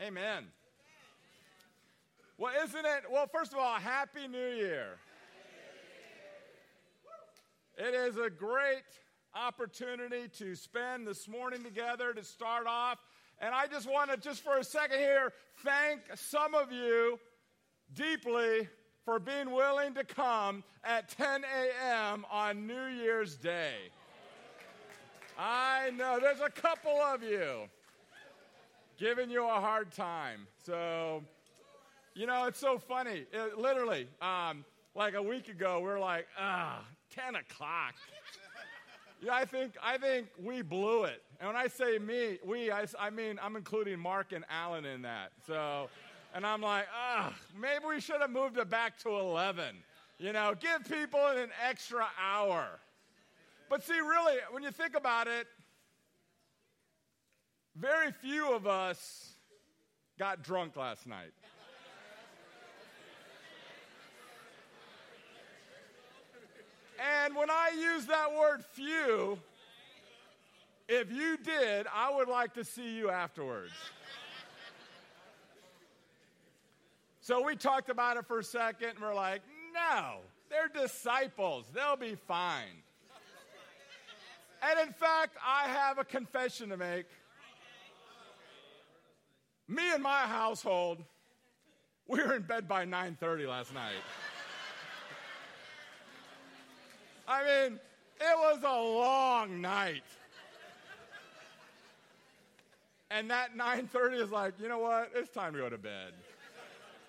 Amen. Well, isn't it? Well, first of all, Happy New Year. It is a great opportunity to spend this morning together to start off. And I just want to, just for a second here, thank some of you deeply for being willing to come at 10 a.m. on New Year's Day. I know there's a couple of you giving you a hard time. So, you know, it's so funny. It, literally, um, like a week ago, we are like, ah, 10 o'clock. yeah, I think, I think we blew it. And when I say me, we, I, I mean, I'm including Mark and Alan in that. So, and I'm like, ah, maybe we should have moved it back to 11. You know, give people an extra hour. But see, really, when you think about it, very few of us got drunk last night. And when I use that word few, if you did, I would like to see you afterwards. So we talked about it for a second, and we're like, no, they're disciples. They'll be fine. And in fact, I have a confession to make. Me and my household, we were in bed by 9:30 last night. I mean, it was a long night. And that 9:30 is like, you know what? It's time to go to bed.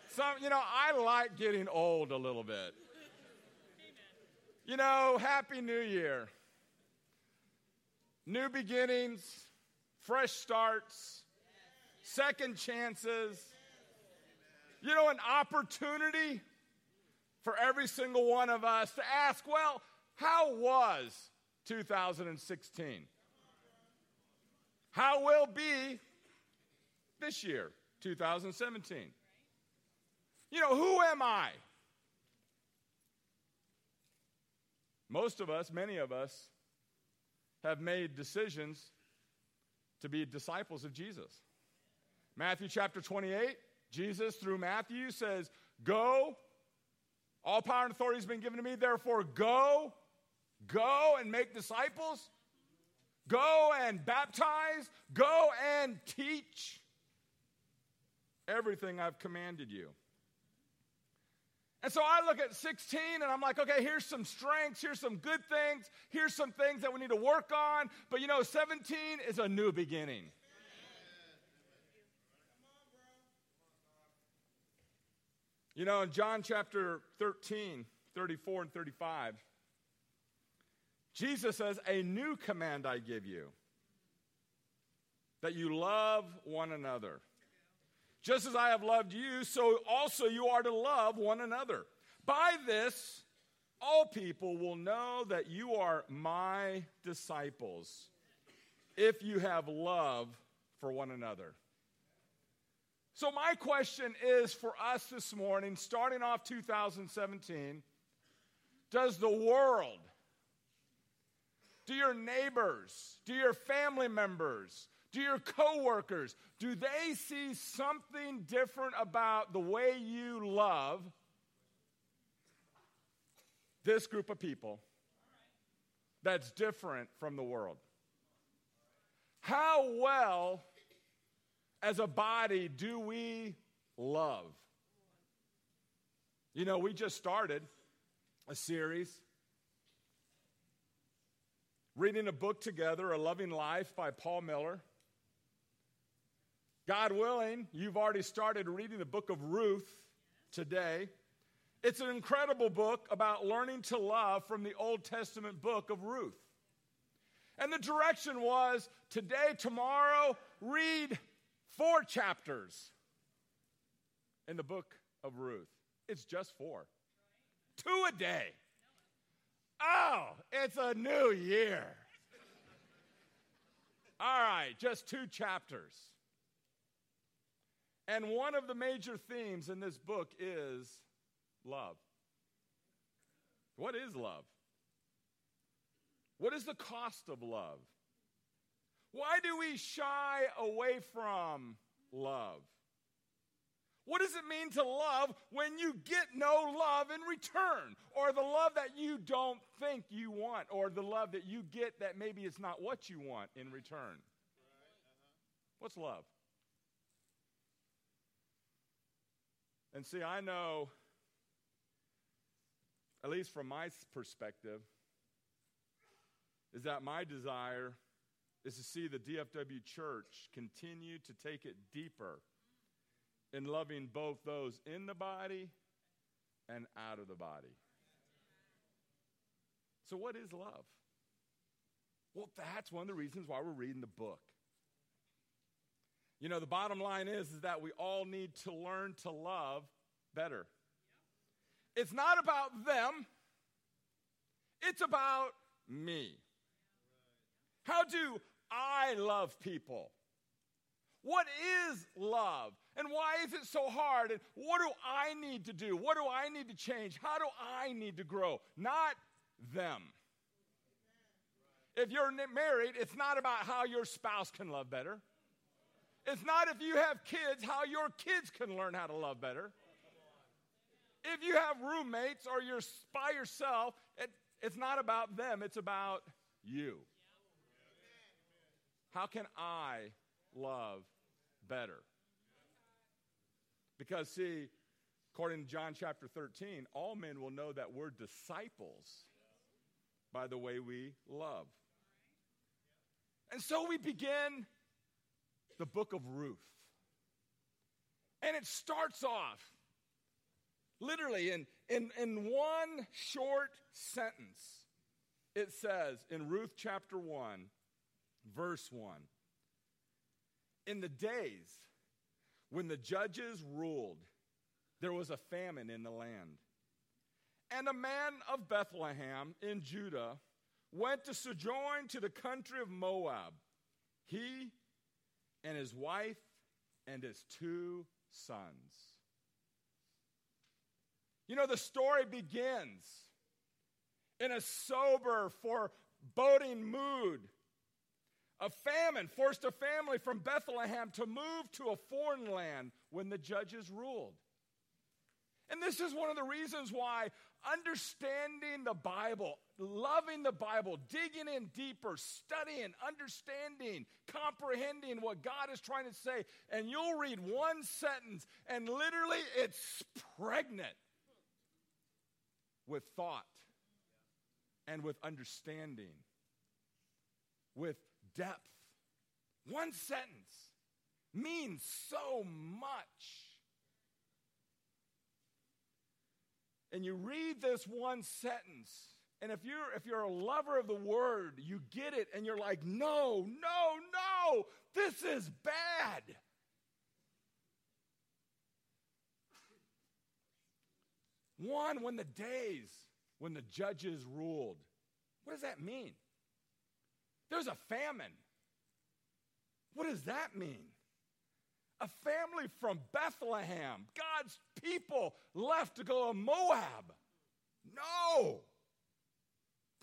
So, you know, I like getting old a little bit. You know, happy new year. New beginnings, fresh starts second chances. You know, an opportunity for every single one of us to ask, well, how was 2016? How will be this year, 2017? You know, who am I? Most of us, many of us, have made decisions to be disciples of Jesus. Matthew chapter 28, Jesus through Matthew says, Go, all power and authority has been given to me, therefore go, go and make disciples, go and baptize, go and teach everything I've commanded you. And so I look at 16 and I'm like, okay, here's some strengths, here's some good things, here's some things that we need to work on. But you know, 17 is a new beginning. You know, in John chapter 13, 34 and 35, Jesus says, A new command I give you that you love one another. Just as I have loved you, so also you are to love one another. By this, all people will know that you are my disciples if you have love for one another. So, my question is for us this morning, starting off 2017, does the world, do your neighbors, do your family members, do your coworkers, do they see something different about the way you love this group of people that's different from the world? How well as a body do we love? You know, we just started a series reading a book together, A Loving Life by Paul Miller. God willing, you've already started reading the book of Ruth today. It's an incredible book about learning to love from the Old Testament book of Ruth. And the direction was today, tomorrow, read four chapters in the book of Ruth. It's just four. Two a day. Oh, it's a new year. All right, just two chapters. And one of the major themes in this book is love. What is love? What is the cost of love? Why do we shy away from love? What does it mean to love when you get no love in return? Or the love that you don't think you want? Or the love that you get that maybe it's not what you want in return? What's love? And see, I know, at least from my perspective, is that my desire is to see the DFW church continue to take it deeper in loving both those in the body and out of the body. So, what is love? Well, that's one of the reasons why we're reading the book. You know, the bottom line is, is that we all need to learn to love better. It's not about them, it's about me. How do I love people? What is love? And why is it so hard? And what do I need to do? What do I need to change? How do I need to grow? Not them. If you're married, it's not about how your spouse can love better. It's not if you have kids, how your kids can learn how to love better. If you have roommates or you're by yourself, it, it's not about them, it's about you. How can I love better? Because, see, according to John chapter 13, all men will know that we're disciples by the way we love. And so we begin the book of Ruth. And it starts off literally in, in, in one short sentence. It says in Ruth chapter 1, verse 1. In the days when the judges ruled, there was a famine in the land. And a man of Bethlehem in Judah went to sojourn to the country of Moab, he and his wife and his two sons. You know, the story begins in a sober, foreboding mood a famine forced a family from Bethlehem to move to a foreign land when the judges ruled. And this is one of the reasons why understanding the Bible, loving the Bible, digging in deeper, studying, understanding, comprehending what God is trying to say, and you'll read one sentence and literally it's pregnant with thought and with understanding, with depth. One sentence means so much. And you read this one sentence, and if you're if you're a lover of the word, you get it and you're like, "No, no, no. This is bad." One, when the days when the judges ruled. What does that mean? There's a famine. What does that mean? A family from Bethlehem, God's people left to go to Moab. No.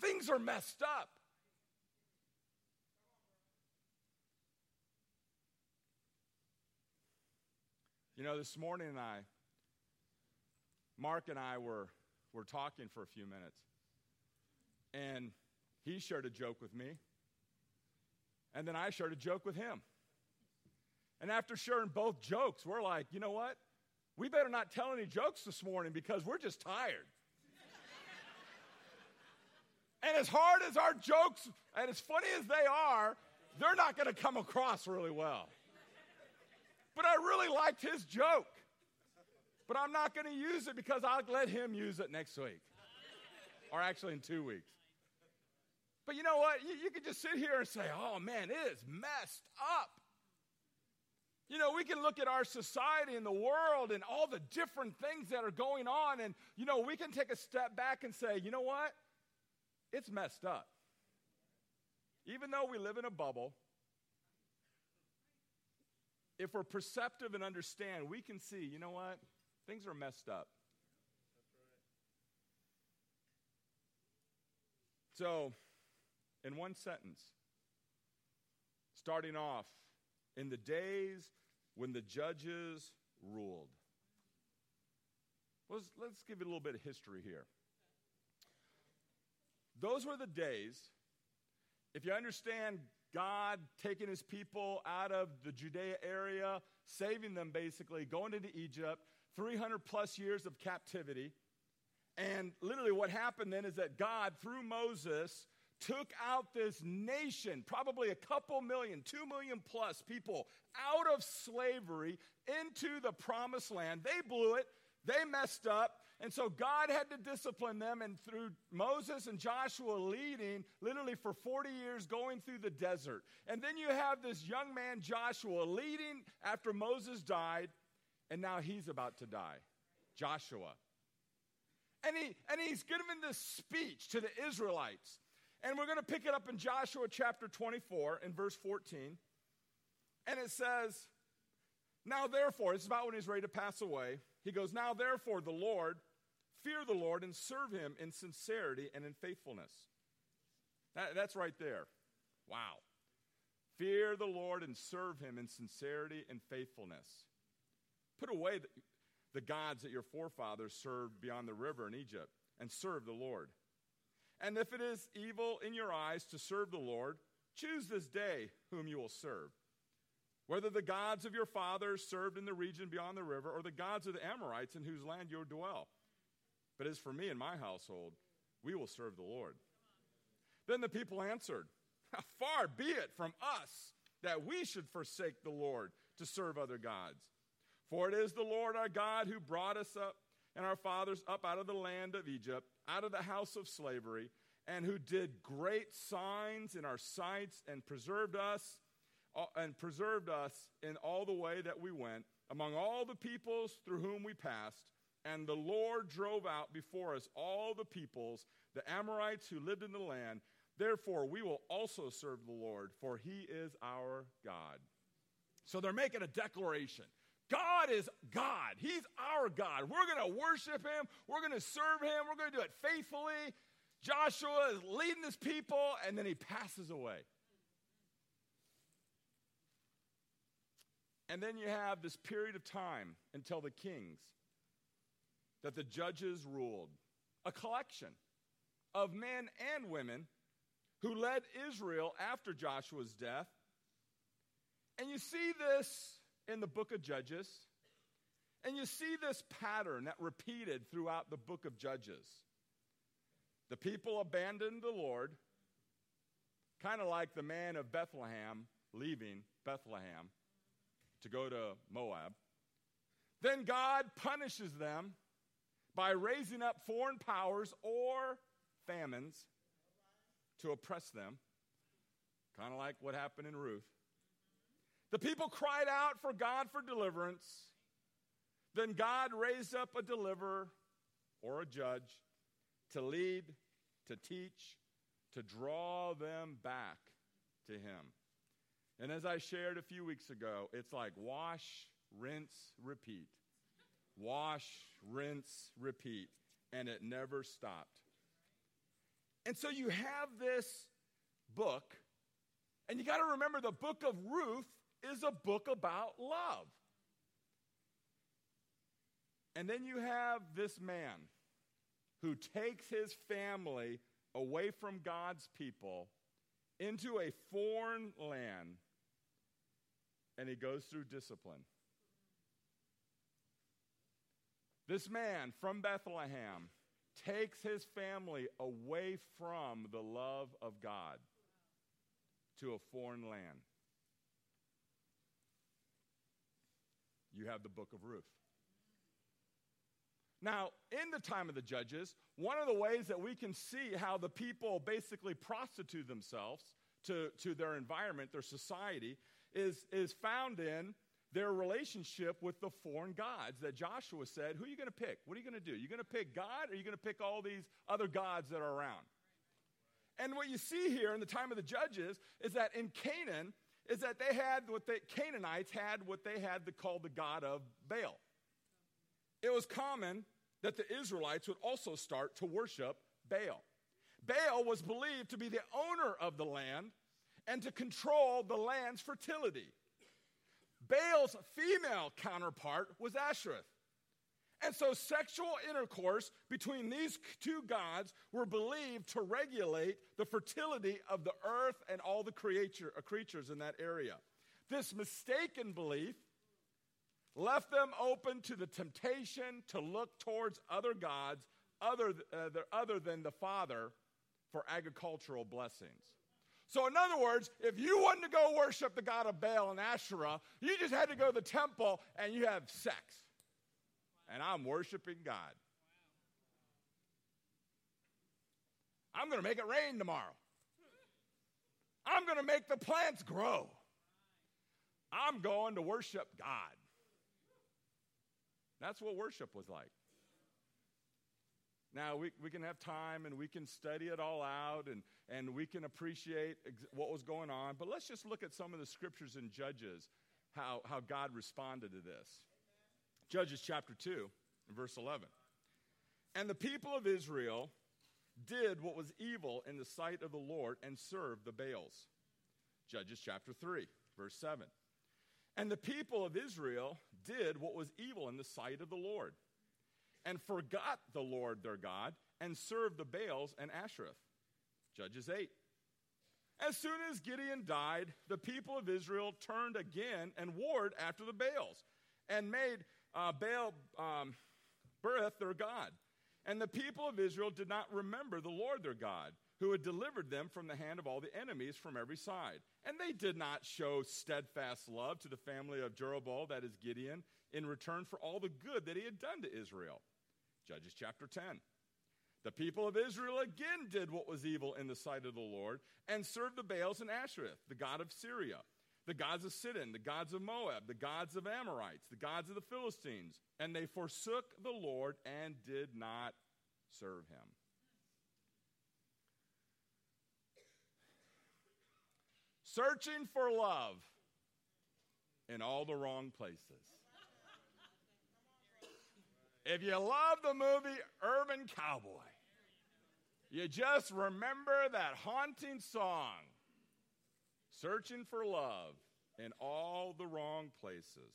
Things are messed up. You know, this morning I, Mark and I were, were talking for a few minutes. And he shared a joke with me. And then I shared a joke with him. And after sharing both jokes, we're like, you know what? We better not tell any jokes this morning because we're just tired. and as hard as our jokes and as funny as they are, they're not going to come across really well. But I really liked his joke. But I'm not going to use it because I'll let him use it next week. Or actually in two weeks. But you know what? You, you could just sit here and say, oh man, it is messed up. You know, we can look at our society and the world and all the different things that are going on, and, you know, we can take a step back and say, you know what? It's messed up. Even though we live in a bubble, if we're perceptive and understand, we can see, you know what? Things are messed up. So, in one sentence. Starting off, in the days when the judges ruled. Let's, let's give you a little bit of history here. Those were the days, if you understand God taking his people out of the Judea area, saving them basically, going into Egypt, 300 plus years of captivity. And literally, what happened then is that God, through Moses, took out this nation, probably a couple million, two million plus people, out of slavery into the promised land. They blew it, they messed up. And so God had to discipline them, and through Moses and Joshua leading, literally for 40 years, going through the desert. And then you have this young man, Joshua, leading after Moses died, and now he's about to die. Joshua. And, he, and he's given this speech to the Israelites. And we're going to pick it up in Joshua chapter 24 in verse 14. And it says, Now therefore, this is about when he's ready to pass away. He goes, Now therefore, the Lord, fear the Lord and serve him in sincerity and in faithfulness. That, that's right there. Wow. Fear the Lord and serve him in sincerity and faithfulness. Put away the, the gods that your forefathers served beyond the river in Egypt and serve the Lord. And if it is evil in your eyes to serve the Lord, choose this day whom you will serve. Whether the gods of your fathers served in the region beyond the river, or the gods of the Amorites in whose land you dwell. But as for me and my household, we will serve the Lord. Then the people answered, Far be it from us that we should forsake the Lord to serve other gods. For it is the Lord our God who brought us up and our fathers up out of the land of Egypt, out of the house of slavery, and who did great signs in our sights and preserved us uh, and preserved us in all the way that we went among all the peoples through whom we passed. And the Lord drove out before us all the peoples, the Amorites who lived in the land. Therefore, we will also serve the Lord, for he is our God. So they're making a declaration. God is God. He's our God. We're going to worship him. We're going to serve him. We're going to do it faithfully. Joshua is leading his people, and then he passes away. And then you have this period of time until the kings that the judges ruled, a collection of men and women who led Israel after Joshua's death. And you see this in the book of Judges. And you see this pattern that repeated throughout the book of Judges. The people abandoned the Lord, kind of like the man of Bethlehem leaving Bethlehem to go to Moab. Then God punishes them by raising up foreign powers or famines to oppress them, kind of like what happened in Ruth. The people cried out for God for deliverance. Then God raised up a deliverer or a judge to lead, to teach, to draw them back to Him. And as I shared a few weeks ago, it's like wash, rinse, repeat. Wash, rinse, repeat. And it never stopped. And so you have this book, and you got to remember the book of Ruth is a book about love. And then you have this man who takes his family away from God's people into a foreign land and he goes through discipline. This man from Bethlehem takes his family away from the love of God to a foreign land. You have the book of Ruth. Now, in the time of the judges, one of the ways that we can see how the people basically prostitute themselves to, to their environment, their society, is, is found in their relationship with the foreign gods that Joshua said, Who are you going to pick? What are you going to do? You're going to pick God or are you going to pick all these other gods that are around? And what you see here in the time of the judges is that in Canaan, is that they had what the Canaanites had what they had to call the god of Baal. It was common that the Israelites would also start to worship Baal. Baal was believed to be the owner of the land and to control the land's fertility. Baal's female counterpart was Ashereth. And so, sexual intercourse between these two gods were believed to regulate the fertility of the earth and all the creature, uh, creatures in that area. This mistaken belief left them open to the temptation to look towards other gods other, uh, other than the Father for agricultural blessings. So, in other words, if you wanted to go worship the god of Baal and Asherah, you just had to go to the temple and you have sex. And I'm worshiping God. I'm going to make it rain tomorrow. I'm going to make the plants grow. I'm going to worship God. That's what worship was like. Now, we, we can have time and we can study it all out and, and we can appreciate ex- what was going on, but let's just look at some of the scriptures in Judges, how, how God responded to this. Judges chapter 2, verse 11. And the people of Israel did what was evil in the sight of the Lord and served the Baals. Judges chapter 3, verse 7. And the people of Israel did what was evil in the sight of the Lord and forgot the Lord their God and served the Baals and Asheroth. Judges 8. As soon as Gideon died, the people of Israel turned again and warred after the Baals and made uh, Baal um, Berith their God. And the people of Israel did not remember the Lord their God, who had delivered them from the hand of all the enemies from every side. And they did not show steadfast love to the family of Jerubbaal, that is Gideon, in return for all the good that he had done to Israel. Judges chapter 10. The people of Israel again did what was evil in the sight of the Lord and served the Baals and Ashereth, the god of Syria, the gods of Sidon, the gods of Moab, the gods of Amorites, the gods of the Philistines, and they forsook the Lord and did not serve him. Searching for love in all the wrong places. If you love the movie Urban Cowboy, you just remember that haunting song, Searching for Love in All the Wrong Places.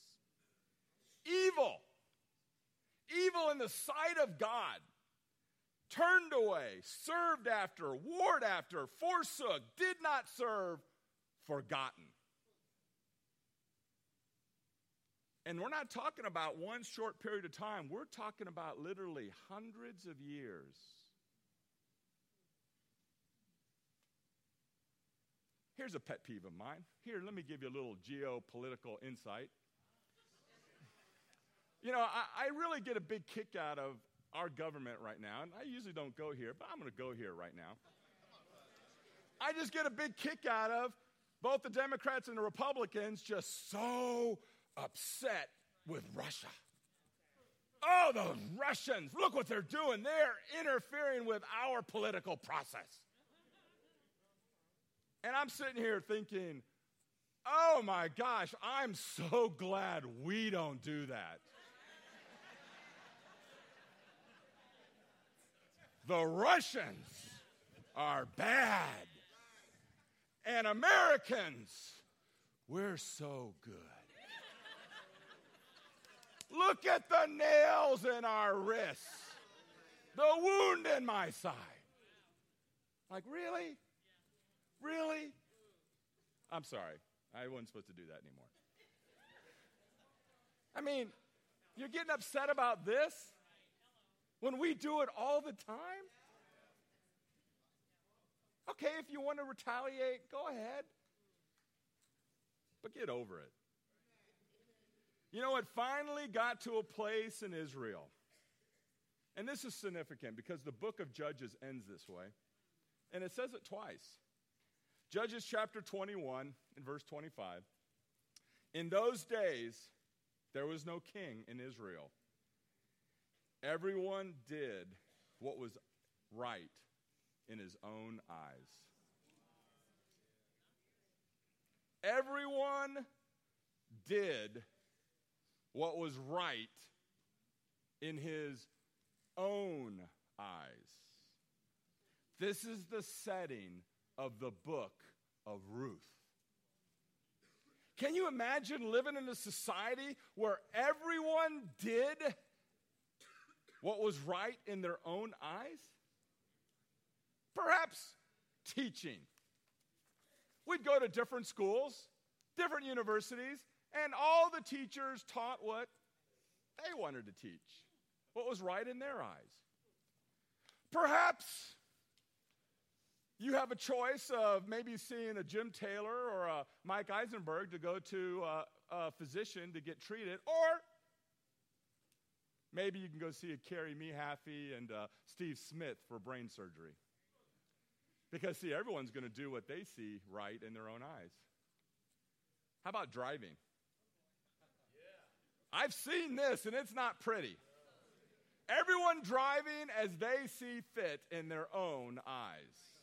Evil, evil in the sight of God, turned away, served after, warred after, forsook, did not serve, forgotten. And we're not talking about one short period of time, we're talking about literally hundreds of years. Here's a pet peeve of mine. Here, let me give you a little geopolitical insight. You know, I, I really get a big kick out of our government right now, and I usually don't go here, but I'm going to go here right now. I just get a big kick out of both the Democrats and the Republicans just so upset with Russia. Oh, those Russians, look what they're doing. They're interfering with our political process. And I'm sitting here thinking, oh my gosh, I'm so glad we don't do that. the Russians are bad. And Americans, we're so good. Look at the nails in our wrists, the wound in my side. Like, really? I'm sorry. I wasn't supposed to do that anymore. I mean, you're getting upset about this when we do it all the time? Okay, if you want to retaliate, go ahead. But get over it. You know, it finally got to a place in Israel. And this is significant because the book of Judges ends this way. And it says it twice. Judges chapter 21 and verse 25. In those days, there was no king in Israel. Everyone did what was right in his own eyes. Everyone did what was right in his own eyes. This is the setting of the book of Ruth. Can you imagine living in a society where everyone did what was right in their own eyes? Perhaps teaching. We'd go to different schools, different universities, and all the teachers taught what they wanted to teach, what was right in their eyes. Perhaps you have a choice of maybe seeing a Jim Taylor or a Mike Eisenberg to go to a, a physician to get treated, or maybe you can go see a Carrie Mehaffey and uh, Steve Smith for brain surgery. Because, see, everyone's going to do what they see right in their own eyes. How about driving? I've seen this, and it's not pretty. Everyone driving as they see fit in their own eyes.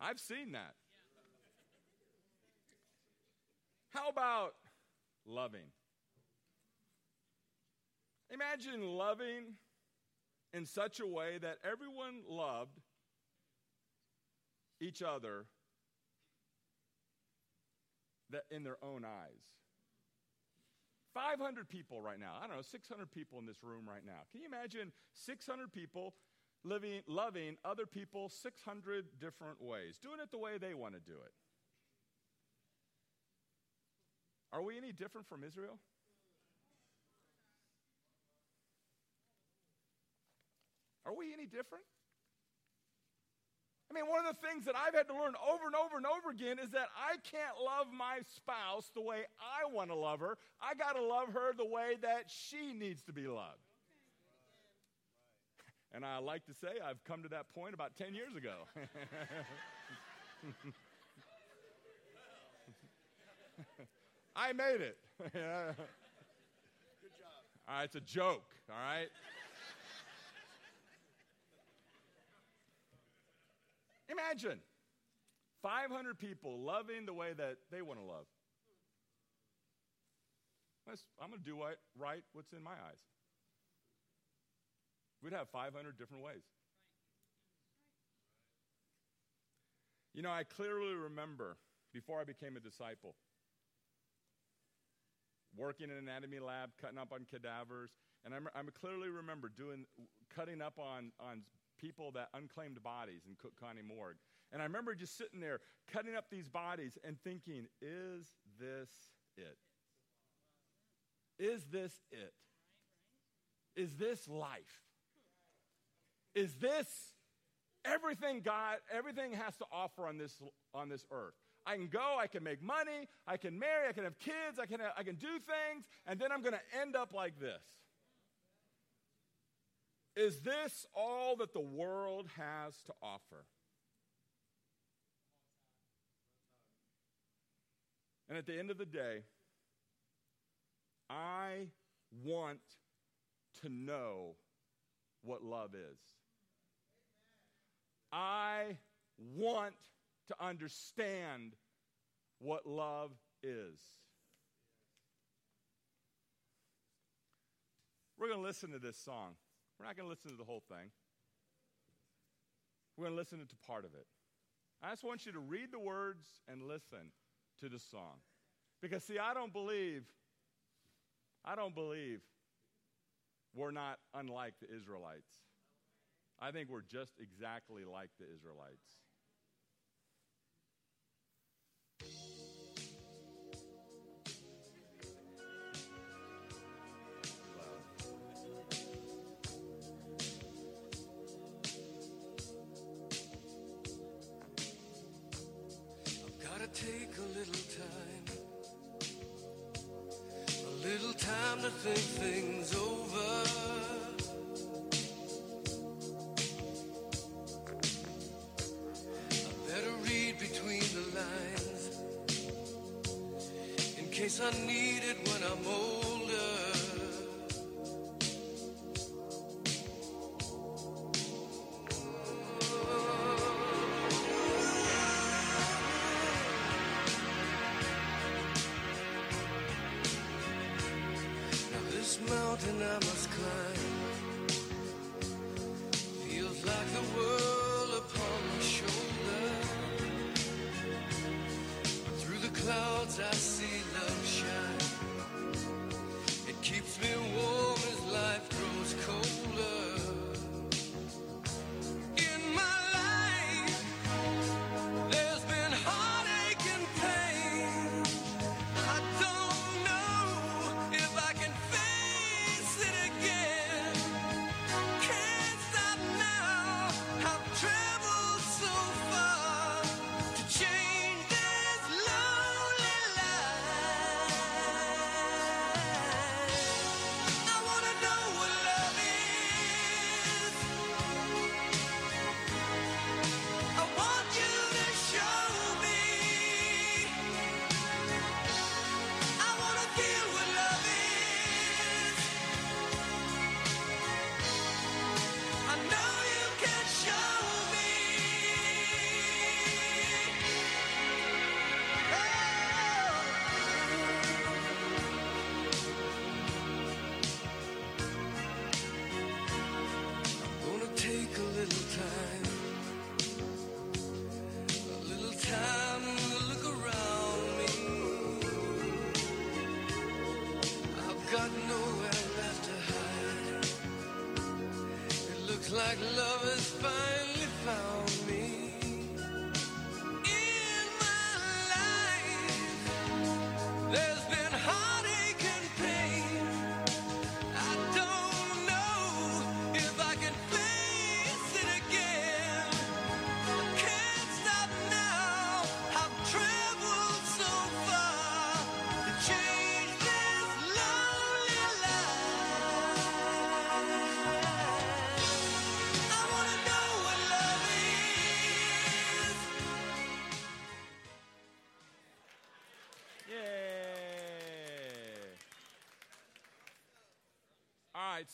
I've seen that. How about loving? Imagine loving in such a way that everyone loved each other that in their own eyes. 500 people right now. I don't know, 600 people in this room right now. Can you imagine 600 people living loving other people 600 different ways, doing it the way they want to do it? Are we any different from Israel? Are we any different? I mean, one of the things that I've had to learn over and over and over again is that I can't love my spouse the way I want to love her. I got to love her the way that she needs to be loved. And I like to say I've come to that point about 10 years ago. I made it. Good job. All right, it's a joke, all right? Imagine 500 people loving the way that they want to love. I'm going to do right what's in my eyes. We'd have 500 different ways. You know, I clearly remember before I became a disciple working in an anatomy lab, cutting up on cadavers, and I, I clearly remember doing, cutting up on, on people that unclaimed bodies in Cook County morgue. And I remember just sitting there cutting up these bodies and thinking, is this it? Is this it? Is this life? Is this everything God, everything has to offer on this, on this earth? I can go, I can make money, I can marry, I can have kids, I can, I can do things, and then I'm going to end up like this. Is this all that the world has to offer? And at the end of the day, I want to know what love is. I want to understand what love is. We're going to listen to this song. We're not going to listen to the whole thing. We're going to listen to part of it. I just want you to read the words and listen to the song. Because, see, I don't believe, I don't believe we're not unlike the Israelites. I think we're just exactly like the Israelites. Case I need it when I'm older.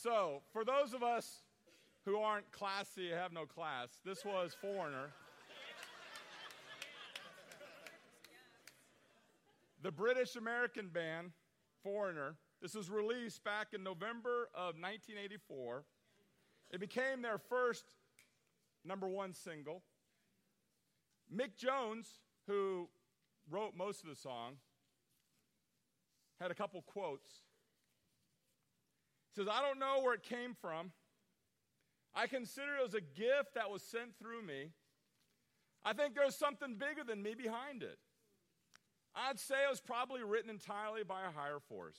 So for those of us who aren't classy, have no class, this was Foreigner. the British American band, Foreigner. This was released back in November of 1984. It became their first number one single. Mick Jones, who wrote most of the song, had a couple quotes. Says, I don't know where it came from. I consider it as a gift that was sent through me. I think there's something bigger than me behind it. I'd say it was probably written entirely by a higher force.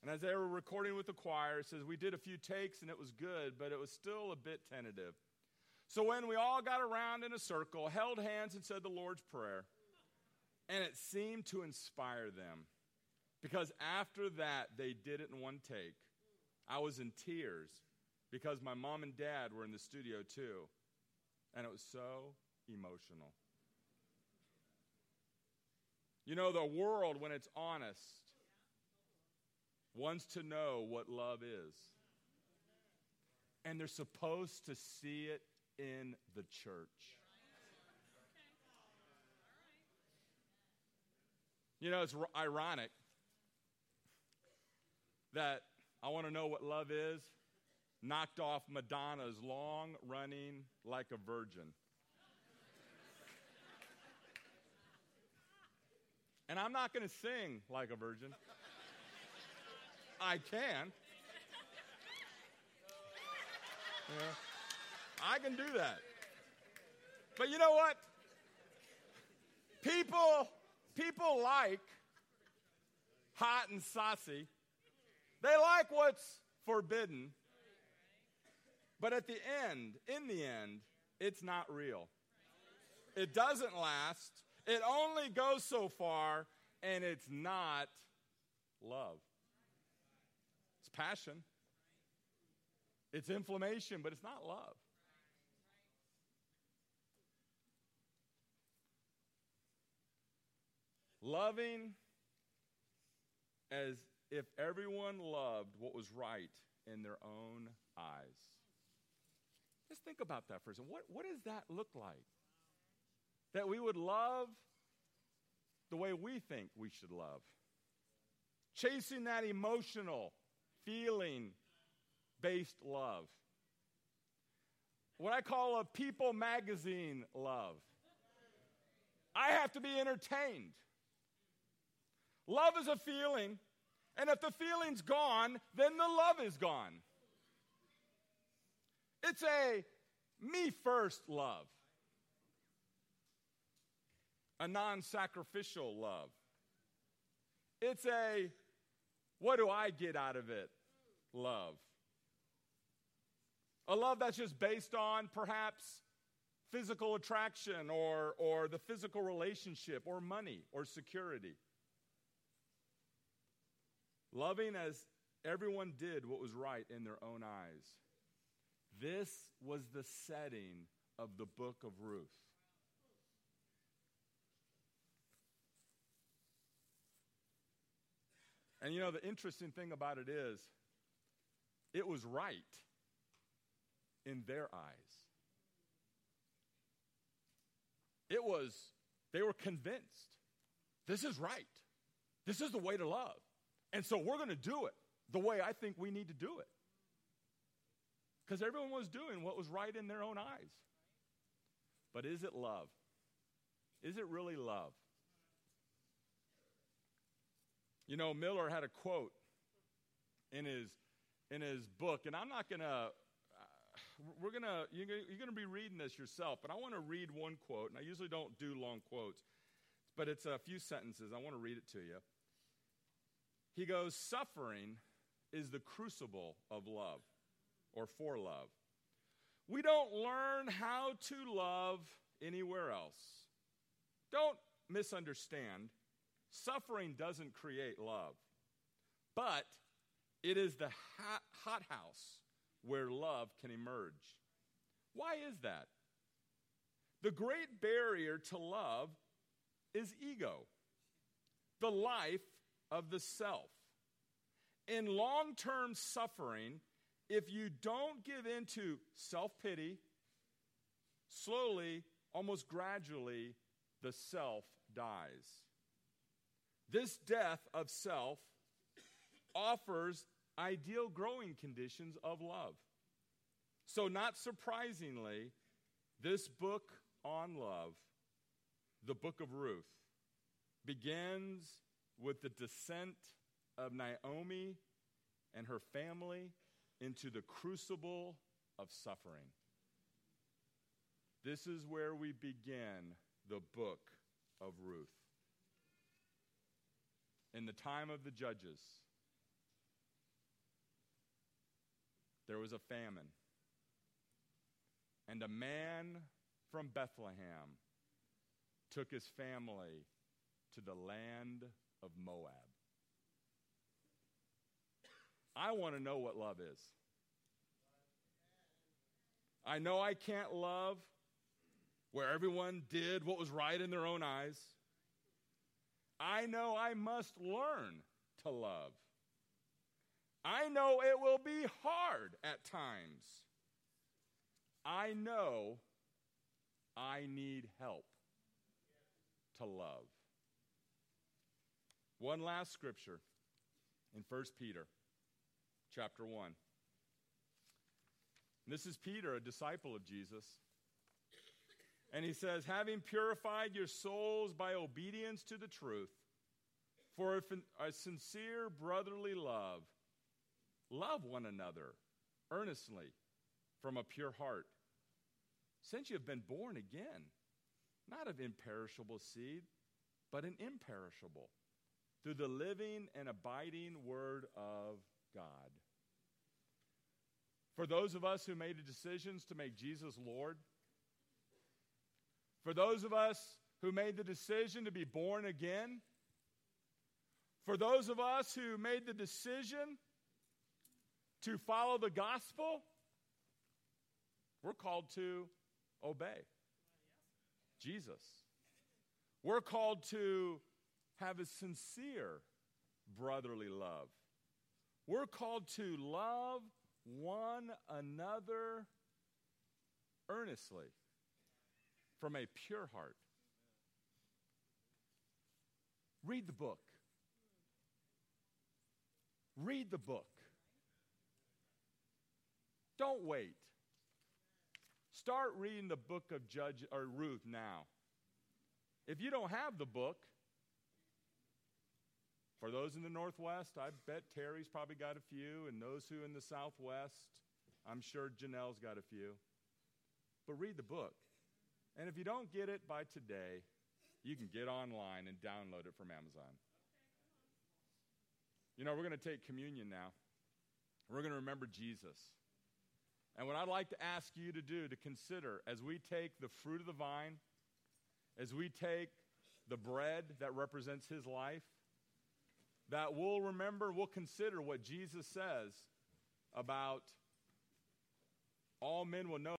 And as they were recording with the choir, it says, We did a few takes and it was good, but it was still a bit tentative. So when we all got around in a circle, held hands, and said the Lord's Prayer, and it seemed to inspire them. Because after that, they did it in one take. I was in tears because my mom and dad were in the studio too. And it was so emotional. You know, the world, when it's honest, wants to know what love is. And they're supposed to see it in the church. You know, it's r- ironic that I want to know what love is knocked off Madonna's long running like a virgin. And I'm not going to sing like a virgin. I can. Yeah. I can do that. But you know what? People people like hot and saucy. They like what's forbidden. But at the end, in the end, it's not real. It doesn't last. It only goes so far, and it's not love. It's passion, it's inflammation, but it's not love. Loving as if everyone loved what was right in their own eyes. Just think about that for a second. What, what does that look like? That we would love the way we think we should love. Chasing that emotional, feeling based love. What I call a people magazine love. I have to be entertained. Love is a feeling, And if the feeling's gone, then the love is gone. It's a me first love, a non sacrificial love. It's a what do I get out of it love. A love that's just based on perhaps physical attraction or, or the physical relationship or money or security. Loving as everyone did what was right in their own eyes. This was the setting of the book of Ruth. And you know, the interesting thing about it is, it was right in their eyes. It was, they were convinced this is right. This is the way to love. And so we're going to do it the way I think we need to do it. Because everyone was doing what was right in their own eyes. But is it love? Is it really love? You know, Miller had a quote in his in his book, and I'm not going to. Uh, we're gonna you're, you're gonna be reading this yourself, but I want to read one quote, and I usually don't do long quotes, but it's a few sentences. I want to read it to you. He goes, "Suffering is the crucible of love, or for love. We don't learn how to love anywhere else. Don't misunderstand." Suffering doesn't create love, but it is the hot, hothouse where love can emerge. Why is that? The great barrier to love is ego, the life of the self. In long term suffering, if you don't give in to self pity, slowly, almost gradually, the self dies. This death of self offers ideal growing conditions of love. So, not surprisingly, this book on love, the book of Ruth, begins with the descent of Naomi and her family into the crucible of suffering. This is where we begin the book of Ruth in the time of the judges, there was a famine. And a man from Bethlehem took his family to the land of Moab. I want to know what love is. I know I can't love where everyone did what was right in their own eyes. I know I must learn to love. I know it will be hard at times. I know I need help to love. One last scripture in 1 Peter chapter 1. This is Peter, a disciple of Jesus. And he says, having purified your souls by obedience to the truth, for a sincere brotherly love, love one another earnestly from a pure heart, since you have been born again, not of imperishable seed, but an imperishable, through the living and abiding Word of God. For those of us who made the decisions to make Jesus Lord, for those of us who made the decision to be born again, for those of us who made the decision to follow the gospel, we're called to obey Jesus. We're called to have a sincere brotherly love. We're called to love one another earnestly from a pure heart. Read the book. Read the book. Don't wait. Start reading the book of Judge or Ruth now. If you don't have the book, For those in the Northwest, I bet Terry's probably got a few, and those who in the Southwest, I'm sure Janelle's got a few. But read the book. And if you don't get it by today, you can get online and download it from Amazon. You know, we're going to take communion now. We're going to remember Jesus. And what I'd like to ask you to do to consider as we take the fruit of the vine, as we take the bread that represents his life, that we'll remember, we'll consider what Jesus says about all men will know.